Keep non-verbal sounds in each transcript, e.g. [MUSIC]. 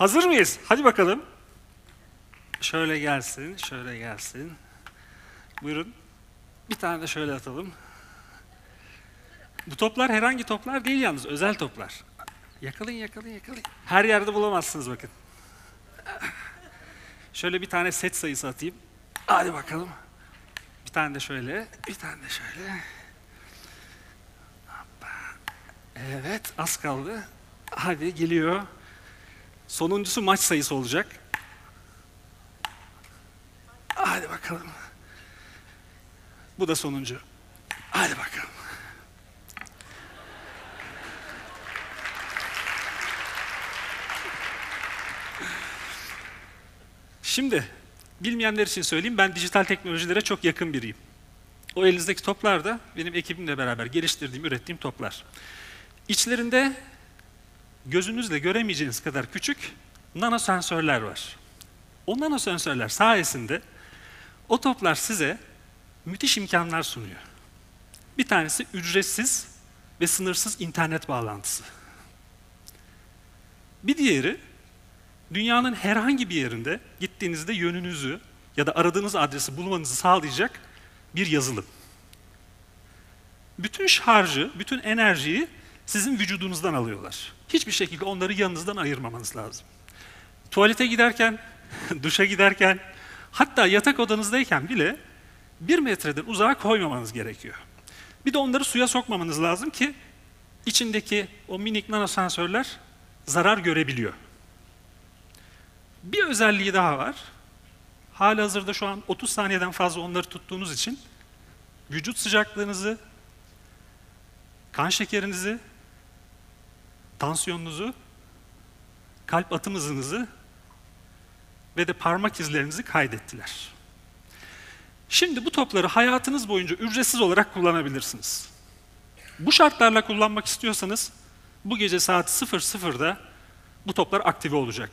Hazır mıyız? Hadi bakalım. Şöyle gelsin, şöyle gelsin. Buyurun. Bir tane de şöyle atalım. Bu toplar herhangi toplar değil yalnız, özel toplar. Yakalayın, yakalayın, yakalayın. Her yerde bulamazsınız bakın. Şöyle bir tane set sayısı atayım. Hadi bakalım. Bir tane de şöyle, bir tane de şöyle. Evet, az kaldı. Hadi geliyor. Sonuncusu maç sayısı olacak. Hadi bakalım. Bu da sonuncu. Hadi bakalım. Şimdi bilmeyenler için söyleyeyim ben dijital teknolojilere çok yakın biriyim. O elinizdeki toplar da benim ekibimle beraber geliştirdiğim, ürettiğim toplar. İçlerinde gözünüzle göremeyeceğiniz kadar küçük nano sensörler var. O nano sensörler sayesinde o toplar size müthiş imkanlar sunuyor. Bir tanesi ücretsiz ve sınırsız internet bağlantısı. Bir diğeri dünyanın herhangi bir yerinde gittiğinizde yönünüzü ya da aradığınız adresi bulmanızı sağlayacak bir yazılım. Bütün şarjı, bütün enerjiyi sizin vücudunuzdan alıyorlar. Hiçbir şekilde onları yanınızdan ayırmamanız lazım. Tuvalete giderken, [LAUGHS] duşa giderken, hatta yatak odanızdayken bile bir metreden uzağa koymamanız gerekiyor. Bir de onları suya sokmamanız lazım ki içindeki o minik nanosensörler zarar görebiliyor. Bir özelliği daha var. Hali hazırda şu an 30 saniyeden fazla onları tuttuğunuz için vücut sıcaklığınızı, kan şekerinizi, tansiyonunuzu, kalp atım hızınızı ve de parmak izlerinizi kaydettiler. Şimdi bu topları hayatınız boyunca ücretsiz olarak kullanabilirsiniz. Bu şartlarla kullanmak istiyorsanız bu gece saat 00'da bu toplar aktive olacak.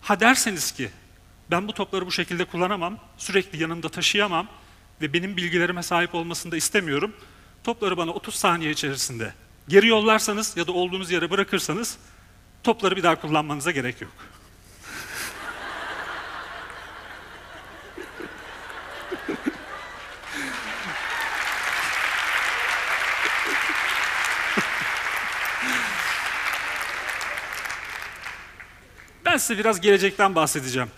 Ha derseniz ki ben bu topları bu şekilde kullanamam, sürekli yanımda taşıyamam ve benim bilgilerime sahip olmasını da istemiyorum. Topları bana 30 saniye içerisinde geri yollarsanız ya da olduğunuz yere bırakırsanız topları bir daha kullanmanıza gerek yok. Ben size biraz gelecekten bahsedeceğim.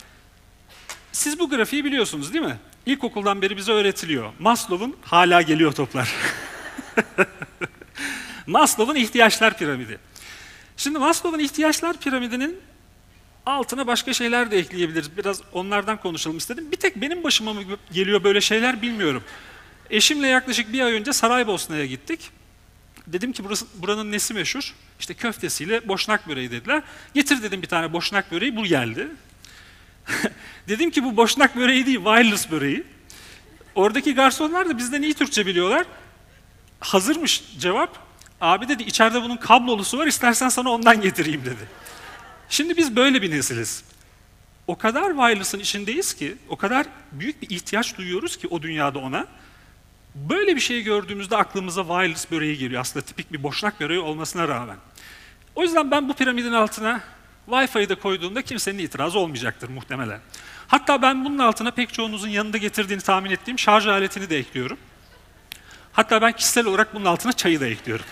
Siz bu grafiği biliyorsunuz değil mi? İlkokuldan beri bize öğretiliyor. Maslow'un hala geliyor toplar. [LAUGHS] Maslow'un ihtiyaçlar piramidi. Şimdi Maslow'un ihtiyaçlar piramidinin altına başka şeyler de ekleyebiliriz. Biraz onlardan konuşalım istedim. Bir tek benim başıma mı geliyor böyle şeyler bilmiyorum. Eşimle yaklaşık bir ay önce Saraybosna'ya gittik. Dedim ki burası, buranın nesi meşhur? İşte köftesiyle boşnak böreği dediler. Getir dedim bir tane boşnak böreği, bu geldi. [LAUGHS] dedim ki bu boşnak böreği değil, wireless böreği. Oradaki garsonlar da bizden iyi Türkçe biliyorlar. Hazırmış cevap. Abi dedi içeride bunun kablolusu var, istersen sana ondan getireyim dedi. Şimdi biz böyle bir nesiliz. O kadar wireless'ın içindeyiz ki, o kadar büyük bir ihtiyaç duyuyoruz ki o dünyada ona. Böyle bir şey gördüğümüzde aklımıza wireless böreği geliyor. Aslında tipik bir boşnak böreği olmasına rağmen. O yüzden ben bu piramidin altına Wi-Fi'yi de koyduğumda kimsenin itirazı olmayacaktır muhtemelen. Hatta ben bunun altına pek çoğunuzun yanında getirdiğini tahmin ettiğim şarj aletini de ekliyorum. Hatta ben kişisel olarak bunun altına çayı da ekliyorum.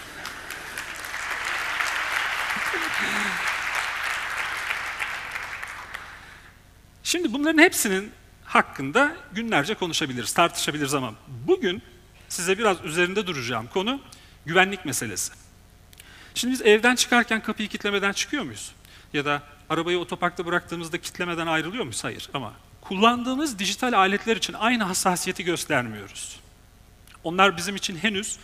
Şimdi bunların hepsinin hakkında günlerce konuşabiliriz, tartışabiliriz ama bugün size biraz üzerinde duracağım konu güvenlik meselesi. Şimdi biz evden çıkarken kapıyı kitlemeden çıkıyor muyuz? Ya da arabayı otoparkta bıraktığımızda kitlemeden ayrılıyor muyuz? Hayır ama kullandığımız dijital aletler için aynı hassasiyeti göstermiyoruz. Onlar bizim için henüz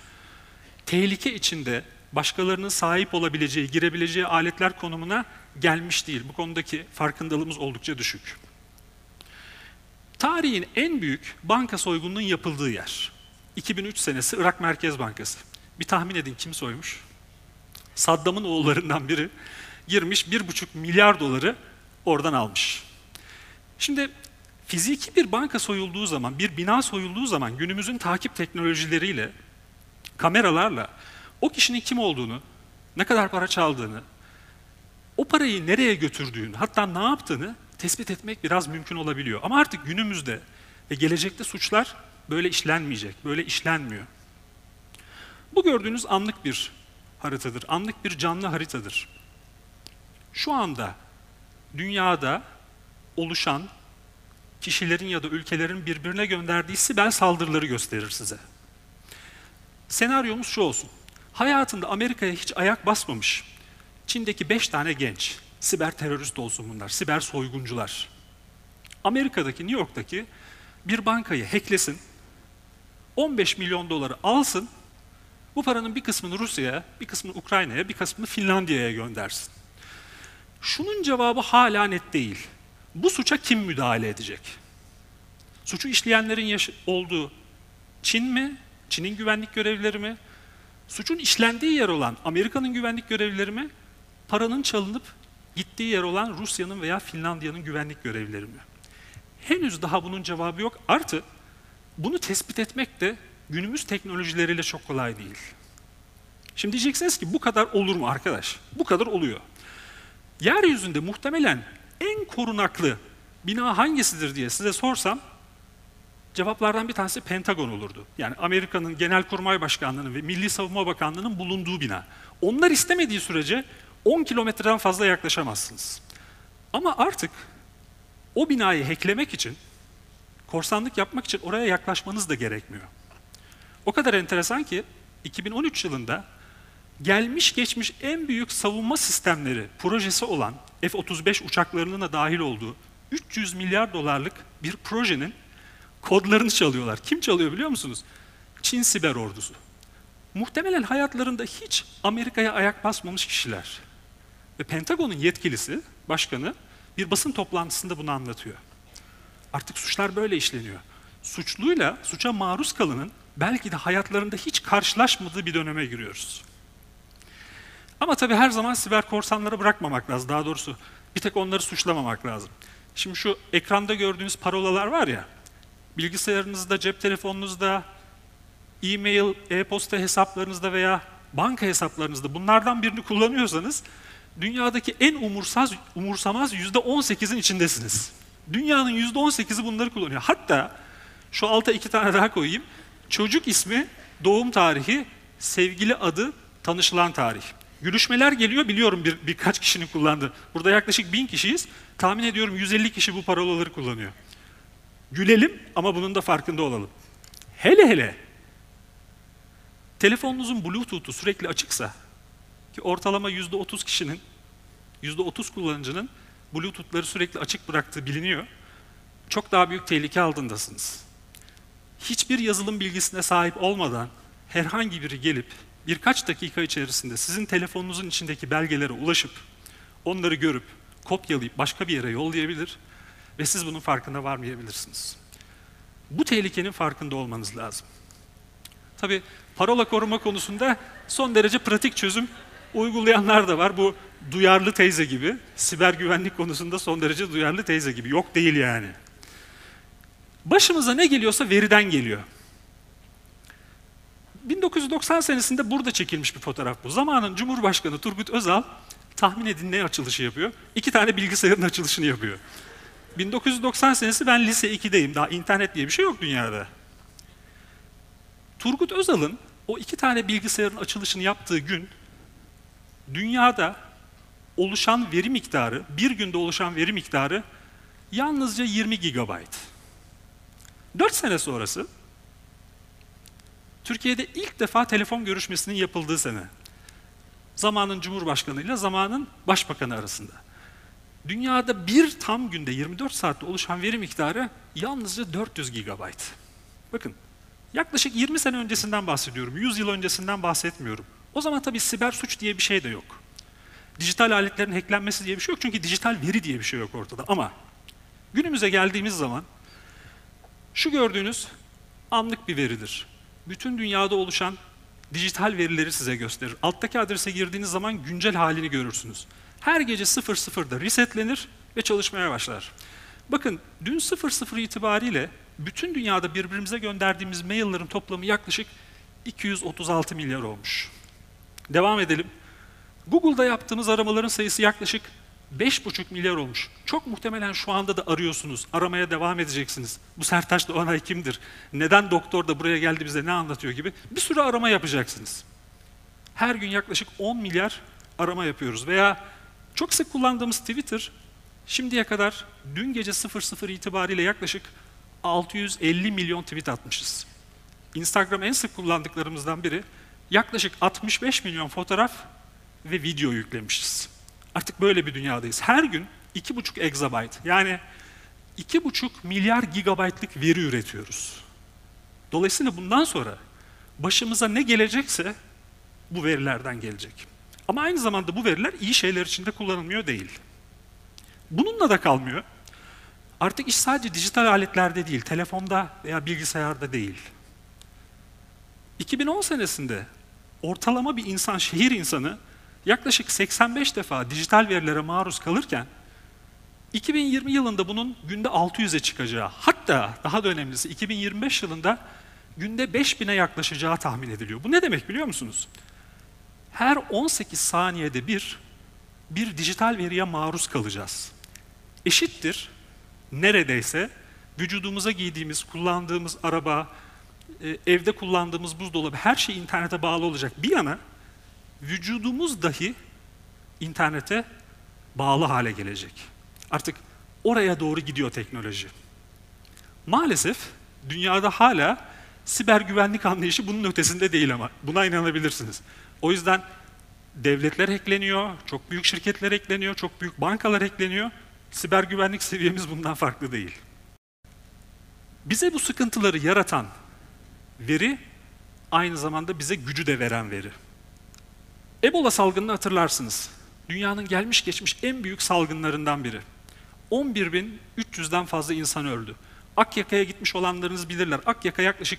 tehlike içinde başkalarının sahip olabileceği, girebileceği aletler konumuna gelmiş değil. Bu konudaki farkındalığımız oldukça düşük. Tarihin en büyük banka soygununun yapıldığı yer. 2003 senesi Irak Merkez Bankası. Bir tahmin edin kim soymuş? Saddam'ın oğullarından biri girmiş 1,5 milyar doları oradan almış. Şimdi fiziki bir banka soyulduğu zaman, bir bina soyulduğu zaman günümüzün takip teknolojileriyle, kameralarla o kişinin kim olduğunu, ne kadar para çaldığını, o parayı nereye götürdüğünü, hatta ne yaptığını tespit etmek biraz mümkün olabiliyor. Ama artık günümüzde ve gelecekte suçlar böyle işlenmeyecek, böyle işlenmiyor. Bu gördüğünüz anlık bir haritadır, anlık bir canlı haritadır. Şu anda dünyada oluşan kişilerin ya da ülkelerin birbirine gönderdiği siber saldırıları gösterir size. Senaryomuz şu olsun. Hayatında Amerika'ya hiç ayak basmamış Çin'deki beş tane genç, siber terörist olsun bunlar, siber soyguncular. Amerika'daki, New York'taki bir bankayı hacklesin, 15 milyon doları alsın, bu paranın bir kısmını Rusya'ya, bir kısmını Ukrayna'ya, bir kısmını Finlandiya'ya göndersin. Şunun cevabı hala net değil. Bu suça kim müdahale edecek? Suçu işleyenlerin olduğu Çin mi? Çin'in güvenlik görevlileri mi? Suçun işlendiği yer olan Amerika'nın güvenlik görevlileri mi? Paranın çalınıp gittiği yer olan Rusya'nın veya Finlandiya'nın güvenlik görevlileri mi? Henüz daha bunun cevabı yok. Artı bunu tespit etmek de günümüz teknolojileriyle çok kolay değil. Şimdi diyeceksiniz ki bu kadar olur mu arkadaş? Bu kadar oluyor. Yeryüzünde muhtemelen en korunaklı bina hangisidir diye size sorsam cevaplardan bir tanesi Pentagon olurdu. Yani Amerika'nın Genelkurmay Başkanlığı'nın ve Milli Savunma Bakanlığı'nın bulunduğu bina. Onlar istemediği sürece 10 kilometreden fazla yaklaşamazsınız. Ama artık o binayı hacklemek için, korsanlık yapmak için oraya yaklaşmanız da gerekmiyor. O kadar enteresan ki 2013 yılında gelmiş geçmiş en büyük savunma sistemleri projesi olan F-35 uçaklarının da dahil olduğu 300 milyar dolarlık bir projenin kodlarını çalıyorlar. Kim çalıyor biliyor musunuz? Çin siber ordusu. Muhtemelen hayatlarında hiç Amerika'ya ayak basmamış kişiler. Ve Pentagon'un yetkilisi, başkanı bir basın toplantısında bunu anlatıyor. Artık suçlar böyle işleniyor. Suçluyla suça maruz kalının belki de hayatlarında hiç karşılaşmadığı bir döneme giriyoruz. Ama tabii her zaman siber korsanları bırakmamak lazım. Daha doğrusu bir tek onları suçlamamak lazım. Şimdi şu ekranda gördüğünüz parolalar var ya, bilgisayarınızda, cep telefonunuzda, e-mail, e-posta hesaplarınızda veya banka hesaplarınızda bunlardan birini kullanıyorsanız dünyadaki en umursaz, umursamaz yüzde 18'in içindesiniz. Dünyanın yüzde 18'i bunları kullanıyor. Hatta şu alta iki tane daha koyayım. Çocuk ismi, doğum tarihi, sevgili adı, tanışılan tarih. Gülüşmeler geliyor biliyorum bir, birkaç kişinin kullandığı. Burada yaklaşık bin kişiyiz. Tahmin ediyorum 150 kişi bu parolaları kullanıyor. Gülelim ama bunun da farkında olalım. Hele hele telefonunuzun Bluetooth'u sürekli açıksa ki ortalama %30 kişinin, %30 kullanıcının Bluetooth'ları sürekli açık bıraktığı biliniyor. Çok daha büyük tehlike altındasınız. Hiçbir yazılım bilgisine sahip olmadan herhangi biri gelip birkaç dakika içerisinde sizin telefonunuzun içindeki belgelere ulaşıp onları görüp kopyalayıp başka bir yere yollayabilir ve siz bunun farkında varmayabilirsiniz. Bu tehlikenin farkında olmanız lazım. Tabi parola koruma konusunda son derece pratik çözüm uygulayanlar da var. Bu duyarlı teyze gibi, siber güvenlik konusunda son derece duyarlı teyze gibi. Yok değil yani. Başımıza ne geliyorsa veriden geliyor. 1990 senesinde burada çekilmiş bir fotoğraf bu. Zamanın Cumhurbaşkanı Turgut Özal tahmin edin ne açılışı yapıyor? İki tane bilgisayarın açılışını yapıyor. 1990 senesi ben lise 2'deyim. Daha internet diye bir şey yok dünyada. Turgut Özal'ın o iki tane bilgisayarın açılışını yaptığı gün dünyada oluşan veri miktarı, bir günde oluşan veri miktarı yalnızca 20 gigabayt. 4 sene sonrası Türkiye'de ilk defa telefon görüşmesinin yapıldığı sene. Zamanın Cumhurbaşkanı ile zamanın Başbakanı arasında. Dünyada bir tam günde 24 saatte oluşan veri miktarı yalnızca 400 gigabayt. Bakın yaklaşık 20 sene öncesinden bahsediyorum. 100 yıl öncesinden bahsetmiyorum. O zaman tabii siber suç diye bir şey de yok. Dijital aletlerin hacklenmesi diye bir şey yok çünkü dijital veri diye bir şey yok ortada. Ama günümüze geldiğimiz zaman şu gördüğünüz anlık bir veridir. Bütün dünyada oluşan dijital verileri size gösterir. Alttaki adrese girdiğiniz zaman güncel halini görürsünüz. Her gece 00'da resetlenir ve çalışmaya başlar. Bakın dün 00 itibariyle bütün dünyada birbirimize gönderdiğimiz maillerin toplamı yaklaşık 236 milyar olmuş. Devam edelim. Google'da yaptığımız aramaların sayısı yaklaşık 5,5 milyar olmuş. Çok muhtemelen şu anda da arıyorsunuz, aramaya devam edeceksiniz. Bu Sertaç Doğanay kimdir? Neden doktor da buraya geldi bize ne anlatıyor gibi bir sürü arama yapacaksınız. Her gün yaklaşık 10 milyar arama yapıyoruz veya çok sık kullandığımız Twitter şimdiye kadar dün gece 00 itibariyle yaklaşık 650 milyon tweet atmışız. Instagram en sık kullandıklarımızdan biri. Yaklaşık 65 milyon fotoğraf ve video yüklemişiz. Artık böyle bir dünyadayız. Her gün 2,5 exabyte yani 2,5 milyar gigabaytlık veri üretiyoruz. Dolayısıyla bundan sonra başımıza ne gelecekse bu verilerden gelecek. Ama aynı zamanda bu veriler iyi şeyler için de kullanılmıyor değil. Bununla da kalmıyor. Artık iş sadece dijital aletlerde değil, telefonda veya bilgisayarda değil. 2010 senesinde ortalama bir insan, şehir insanı yaklaşık 85 defa dijital verilere maruz kalırken 2020 yılında bunun günde 600'e çıkacağı, hatta daha da önemlisi 2025 yılında günde 5000'e yaklaşacağı tahmin ediliyor. Bu ne demek biliyor musunuz? Her 18 saniyede bir bir dijital veriye maruz kalacağız. Eşittir neredeyse vücudumuza giydiğimiz, kullandığımız araba, e, evde kullandığımız buzdolabı her şey internete bağlı olacak. Bir yana vücudumuz dahi internete bağlı hale gelecek. Artık oraya doğru gidiyor teknoloji. Maalesef dünyada hala siber güvenlik anlayışı bunun ötesinde değil ama buna inanabilirsiniz. O yüzden devletler ekleniyor, çok büyük şirketler ekleniyor, çok büyük bankalar ekleniyor. Siber güvenlik seviyemiz bundan farklı değil. Bize bu sıkıntıları yaratan veri aynı zamanda bize gücü de veren veri. Ebola salgınını hatırlarsınız. Dünyanın gelmiş geçmiş en büyük salgınlarından biri. 11.300'den fazla insan öldü. Akyaka'ya gitmiş olanlarınız bilirler. Akyaka yaklaşık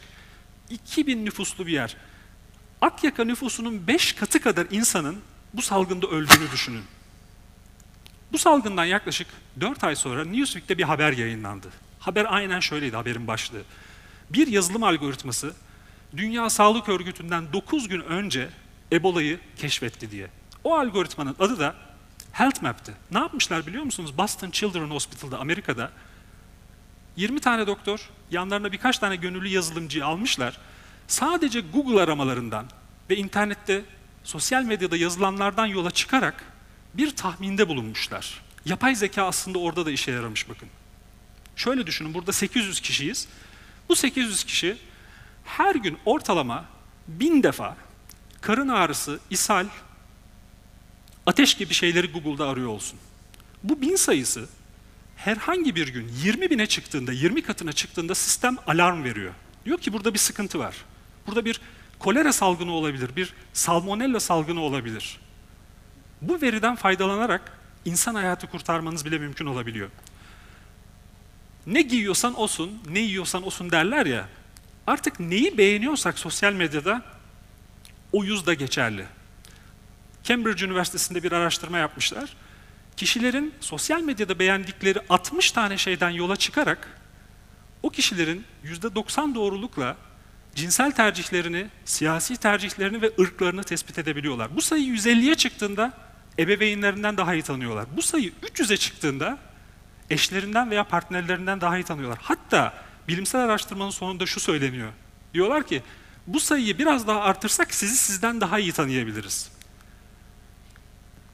2000 nüfuslu bir yer. Akyaka nüfusunun 5 katı kadar insanın bu salgında öldüğünü düşünün. Bu salgından yaklaşık 4 ay sonra Newsweek'te bir haber yayınlandı. Haber aynen şöyleydi haberin başlığı. Bir yazılım algoritması Dünya Sağlık Örgütü'nden 9 gün önce Ebola'yı keşfetti diye. O algoritmanın adı da Health Map'ti. Ne yapmışlar biliyor musunuz? Boston Children's Hospital'da Amerika'da 20 tane doktor, yanlarına birkaç tane gönüllü yazılımcıyı almışlar. Sadece Google aramalarından ve internette, sosyal medyada yazılanlardan yola çıkarak bir tahminde bulunmuşlar. Yapay zeka aslında orada da işe yaramış bakın. Şöyle düşünün, burada 800 kişiyiz. Bu 800 kişi her gün ortalama bin defa karın ağrısı, ishal, ateş gibi şeyleri Google'da arıyor olsun. Bu bin sayısı herhangi bir gün 20 bine çıktığında, 20 katına çıktığında sistem alarm veriyor. Diyor ki burada bir sıkıntı var. Burada bir kolera salgını olabilir, bir salmonella salgını olabilir. Bu veriden faydalanarak insan hayatı kurtarmanız bile mümkün olabiliyor. Ne giyiyorsan olsun, ne yiyorsan olsun derler ya. Artık neyi beğeniyorsak sosyal medyada o yüz de geçerli. Cambridge Üniversitesi'nde bir araştırma yapmışlar. Kişilerin sosyal medyada beğendikleri 60 tane şeyden yola çıkarak o kişilerin %90 doğrulukla cinsel tercihlerini, siyasi tercihlerini ve ırklarını tespit edebiliyorlar. Bu sayı 150'ye çıktığında ebeveynlerinden daha iyi tanıyorlar. Bu sayı 300'e çıktığında eşlerinden veya partnerlerinden daha iyi tanıyorlar. Hatta bilimsel araştırmanın sonunda şu söyleniyor. Diyorlar ki bu sayıyı biraz daha artırsak sizi sizden daha iyi tanıyabiliriz.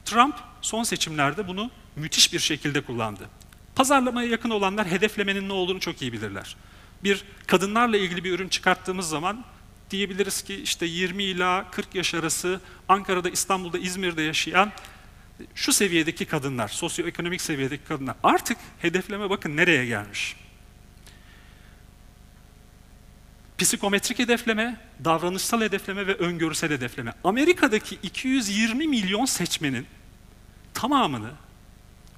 Trump son seçimlerde bunu müthiş bir şekilde kullandı. Pazarlamaya yakın olanlar hedeflemenin ne olduğunu çok iyi bilirler. Bir kadınlarla ilgili bir ürün çıkarttığımız zaman diyebiliriz ki işte 20 ila 40 yaş arası Ankara'da, İstanbul'da, İzmir'de yaşayan şu seviyedeki kadınlar, sosyoekonomik seviyedeki kadınlar. Artık hedefleme bakın nereye gelmiş. Psikometrik hedefleme, davranışsal hedefleme ve öngörüsel hedefleme. Amerika'daki 220 milyon seçmenin tamamını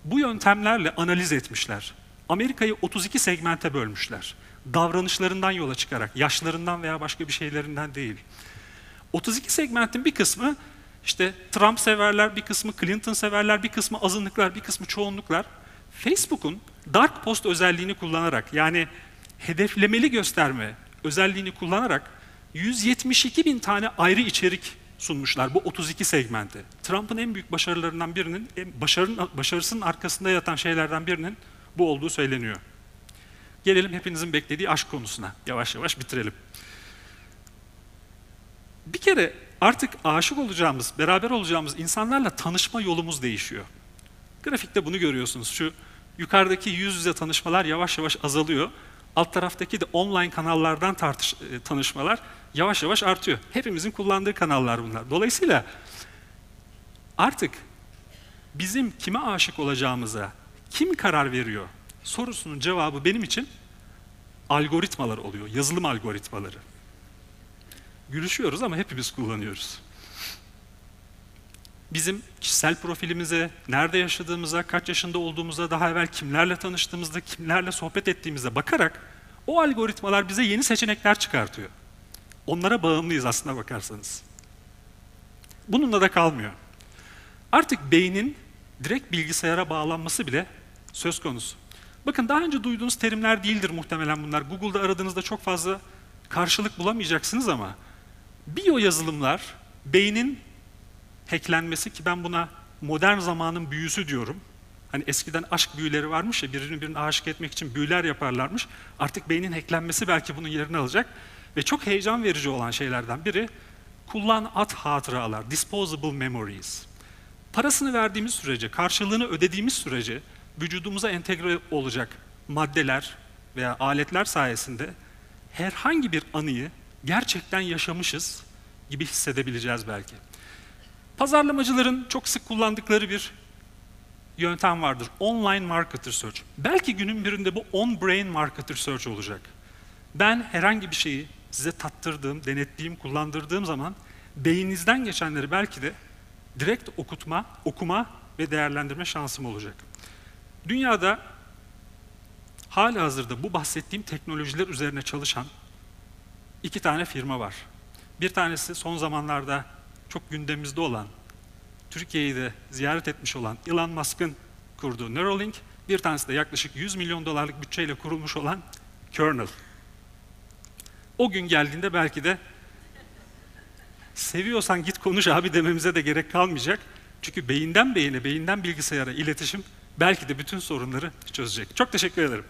bu yöntemlerle analiz etmişler. Amerika'yı 32 segmente bölmüşler. Davranışlarından yola çıkarak, yaşlarından veya başka bir şeylerinden değil. 32 segmentin bir kısmı işte Trump severler, bir kısmı Clinton severler, bir kısmı azınlıklar, bir kısmı çoğunluklar. Facebook'un dark post özelliğini kullanarak yani hedeflemeli gösterme özelliğini kullanarak 172 bin tane ayrı içerik sunmuşlar bu 32 segmente. Trump'ın en büyük başarılarından birinin, başarının, başarısının arkasında yatan şeylerden birinin bu olduğu söyleniyor. Gelelim hepinizin beklediği aşk konusuna. Yavaş yavaş bitirelim. Bir kere artık aşık olacağımız, beraber olacağımız insanlarla tanışma yolumuz değişiyor. Grafikte bunu görüyorsunuz. Şu yukarıdaki yüz yüze tanışmalar yavaş yavaş azalıyor. Alt taraftaki de online kanallardan tartış, e, tanışmalar yavaş yavaş artıyor. Hepimizin kullandığı kanallar bunlar. Dolayısıyla artık bizim kime aşık olacağımıza kim karar veriyor sorusunun cevabı benim için algoritmalar oluyor, yazılım algoritmaları. Gülüşüyoruz ama hepimiz kullanıyoruz. Bizim kişisel profilimize, nerede yaşadığımıza, kaç yaşında olduğumuza, daha evvel kimlerle tanıştığımızda, kimlerle sohbet ettiğimize bakarak o algoritmalar bize yeni seçenekler çıkartıyor. Onlara bağımlıyız aslına bakarsanız. Bununla da kalmıyor. Artık beynin direkt bilgisayara bağlanması bile söz konusu. Bakın daha önce duyduğunuz terimler değildir muhtemelen bunlar. Google'da aradığınızda çok fazla karşılık bulamayacaksınız ama biyo yazılımlar beynin hacklenmesi ki ben buna modern zamanın büyüsü diyorum. Hani eskiden aşk büyüleri varmış ya birini birine aşık etmek için büyüler yaparlarmış. Artık beynin hacklenmesi belki bunun yerini alacak. Ve çok heyecan verici olan şeylerden biri kullan at hatıralar, disposable memories. Parasını verdiğimiz sürece, karşılığını ödediğimiz sürece vücudumuza entegre olacak maddeler veya aletler sayesinde herhangi bir anıyı gerçekten yaşamışız gibi hissedebileceğiz belki. Pazarlamacıların çok sık kullandıkları bir yöntem vardır. Online marketer search. Belki günün birinde bu on-brain marketer search olacak. Ben herhangi bir şeyi size tattırdığım, denetlediğim, kullandırdığım zaman beyninizden geçenleri belki de direkt okutma, okuma ve değerlendirme şansım olacak. Dünyada hala hazırda bu bahsettiğim teknolojiler üzerine çalışan iki tane firma var. Bir tanesi son zamanlarda çok gündemimizde olan, Türkiye'yi de ziyaret etmiş olan Elon Musk'ın kurduğu Neuralink, bir tanesi de yaklaşık 100 milyon dolarlık bütçeyle kurulmuş olan Kernel. O gün geldiğinde belki de seviyorsan git konuş abi dememize de gerek kalmayacak. Çünkü beyinden beyine, beyinden bilgisayara iletişim belki de bütün sorunları çözecek. Çok teşekkür ederim.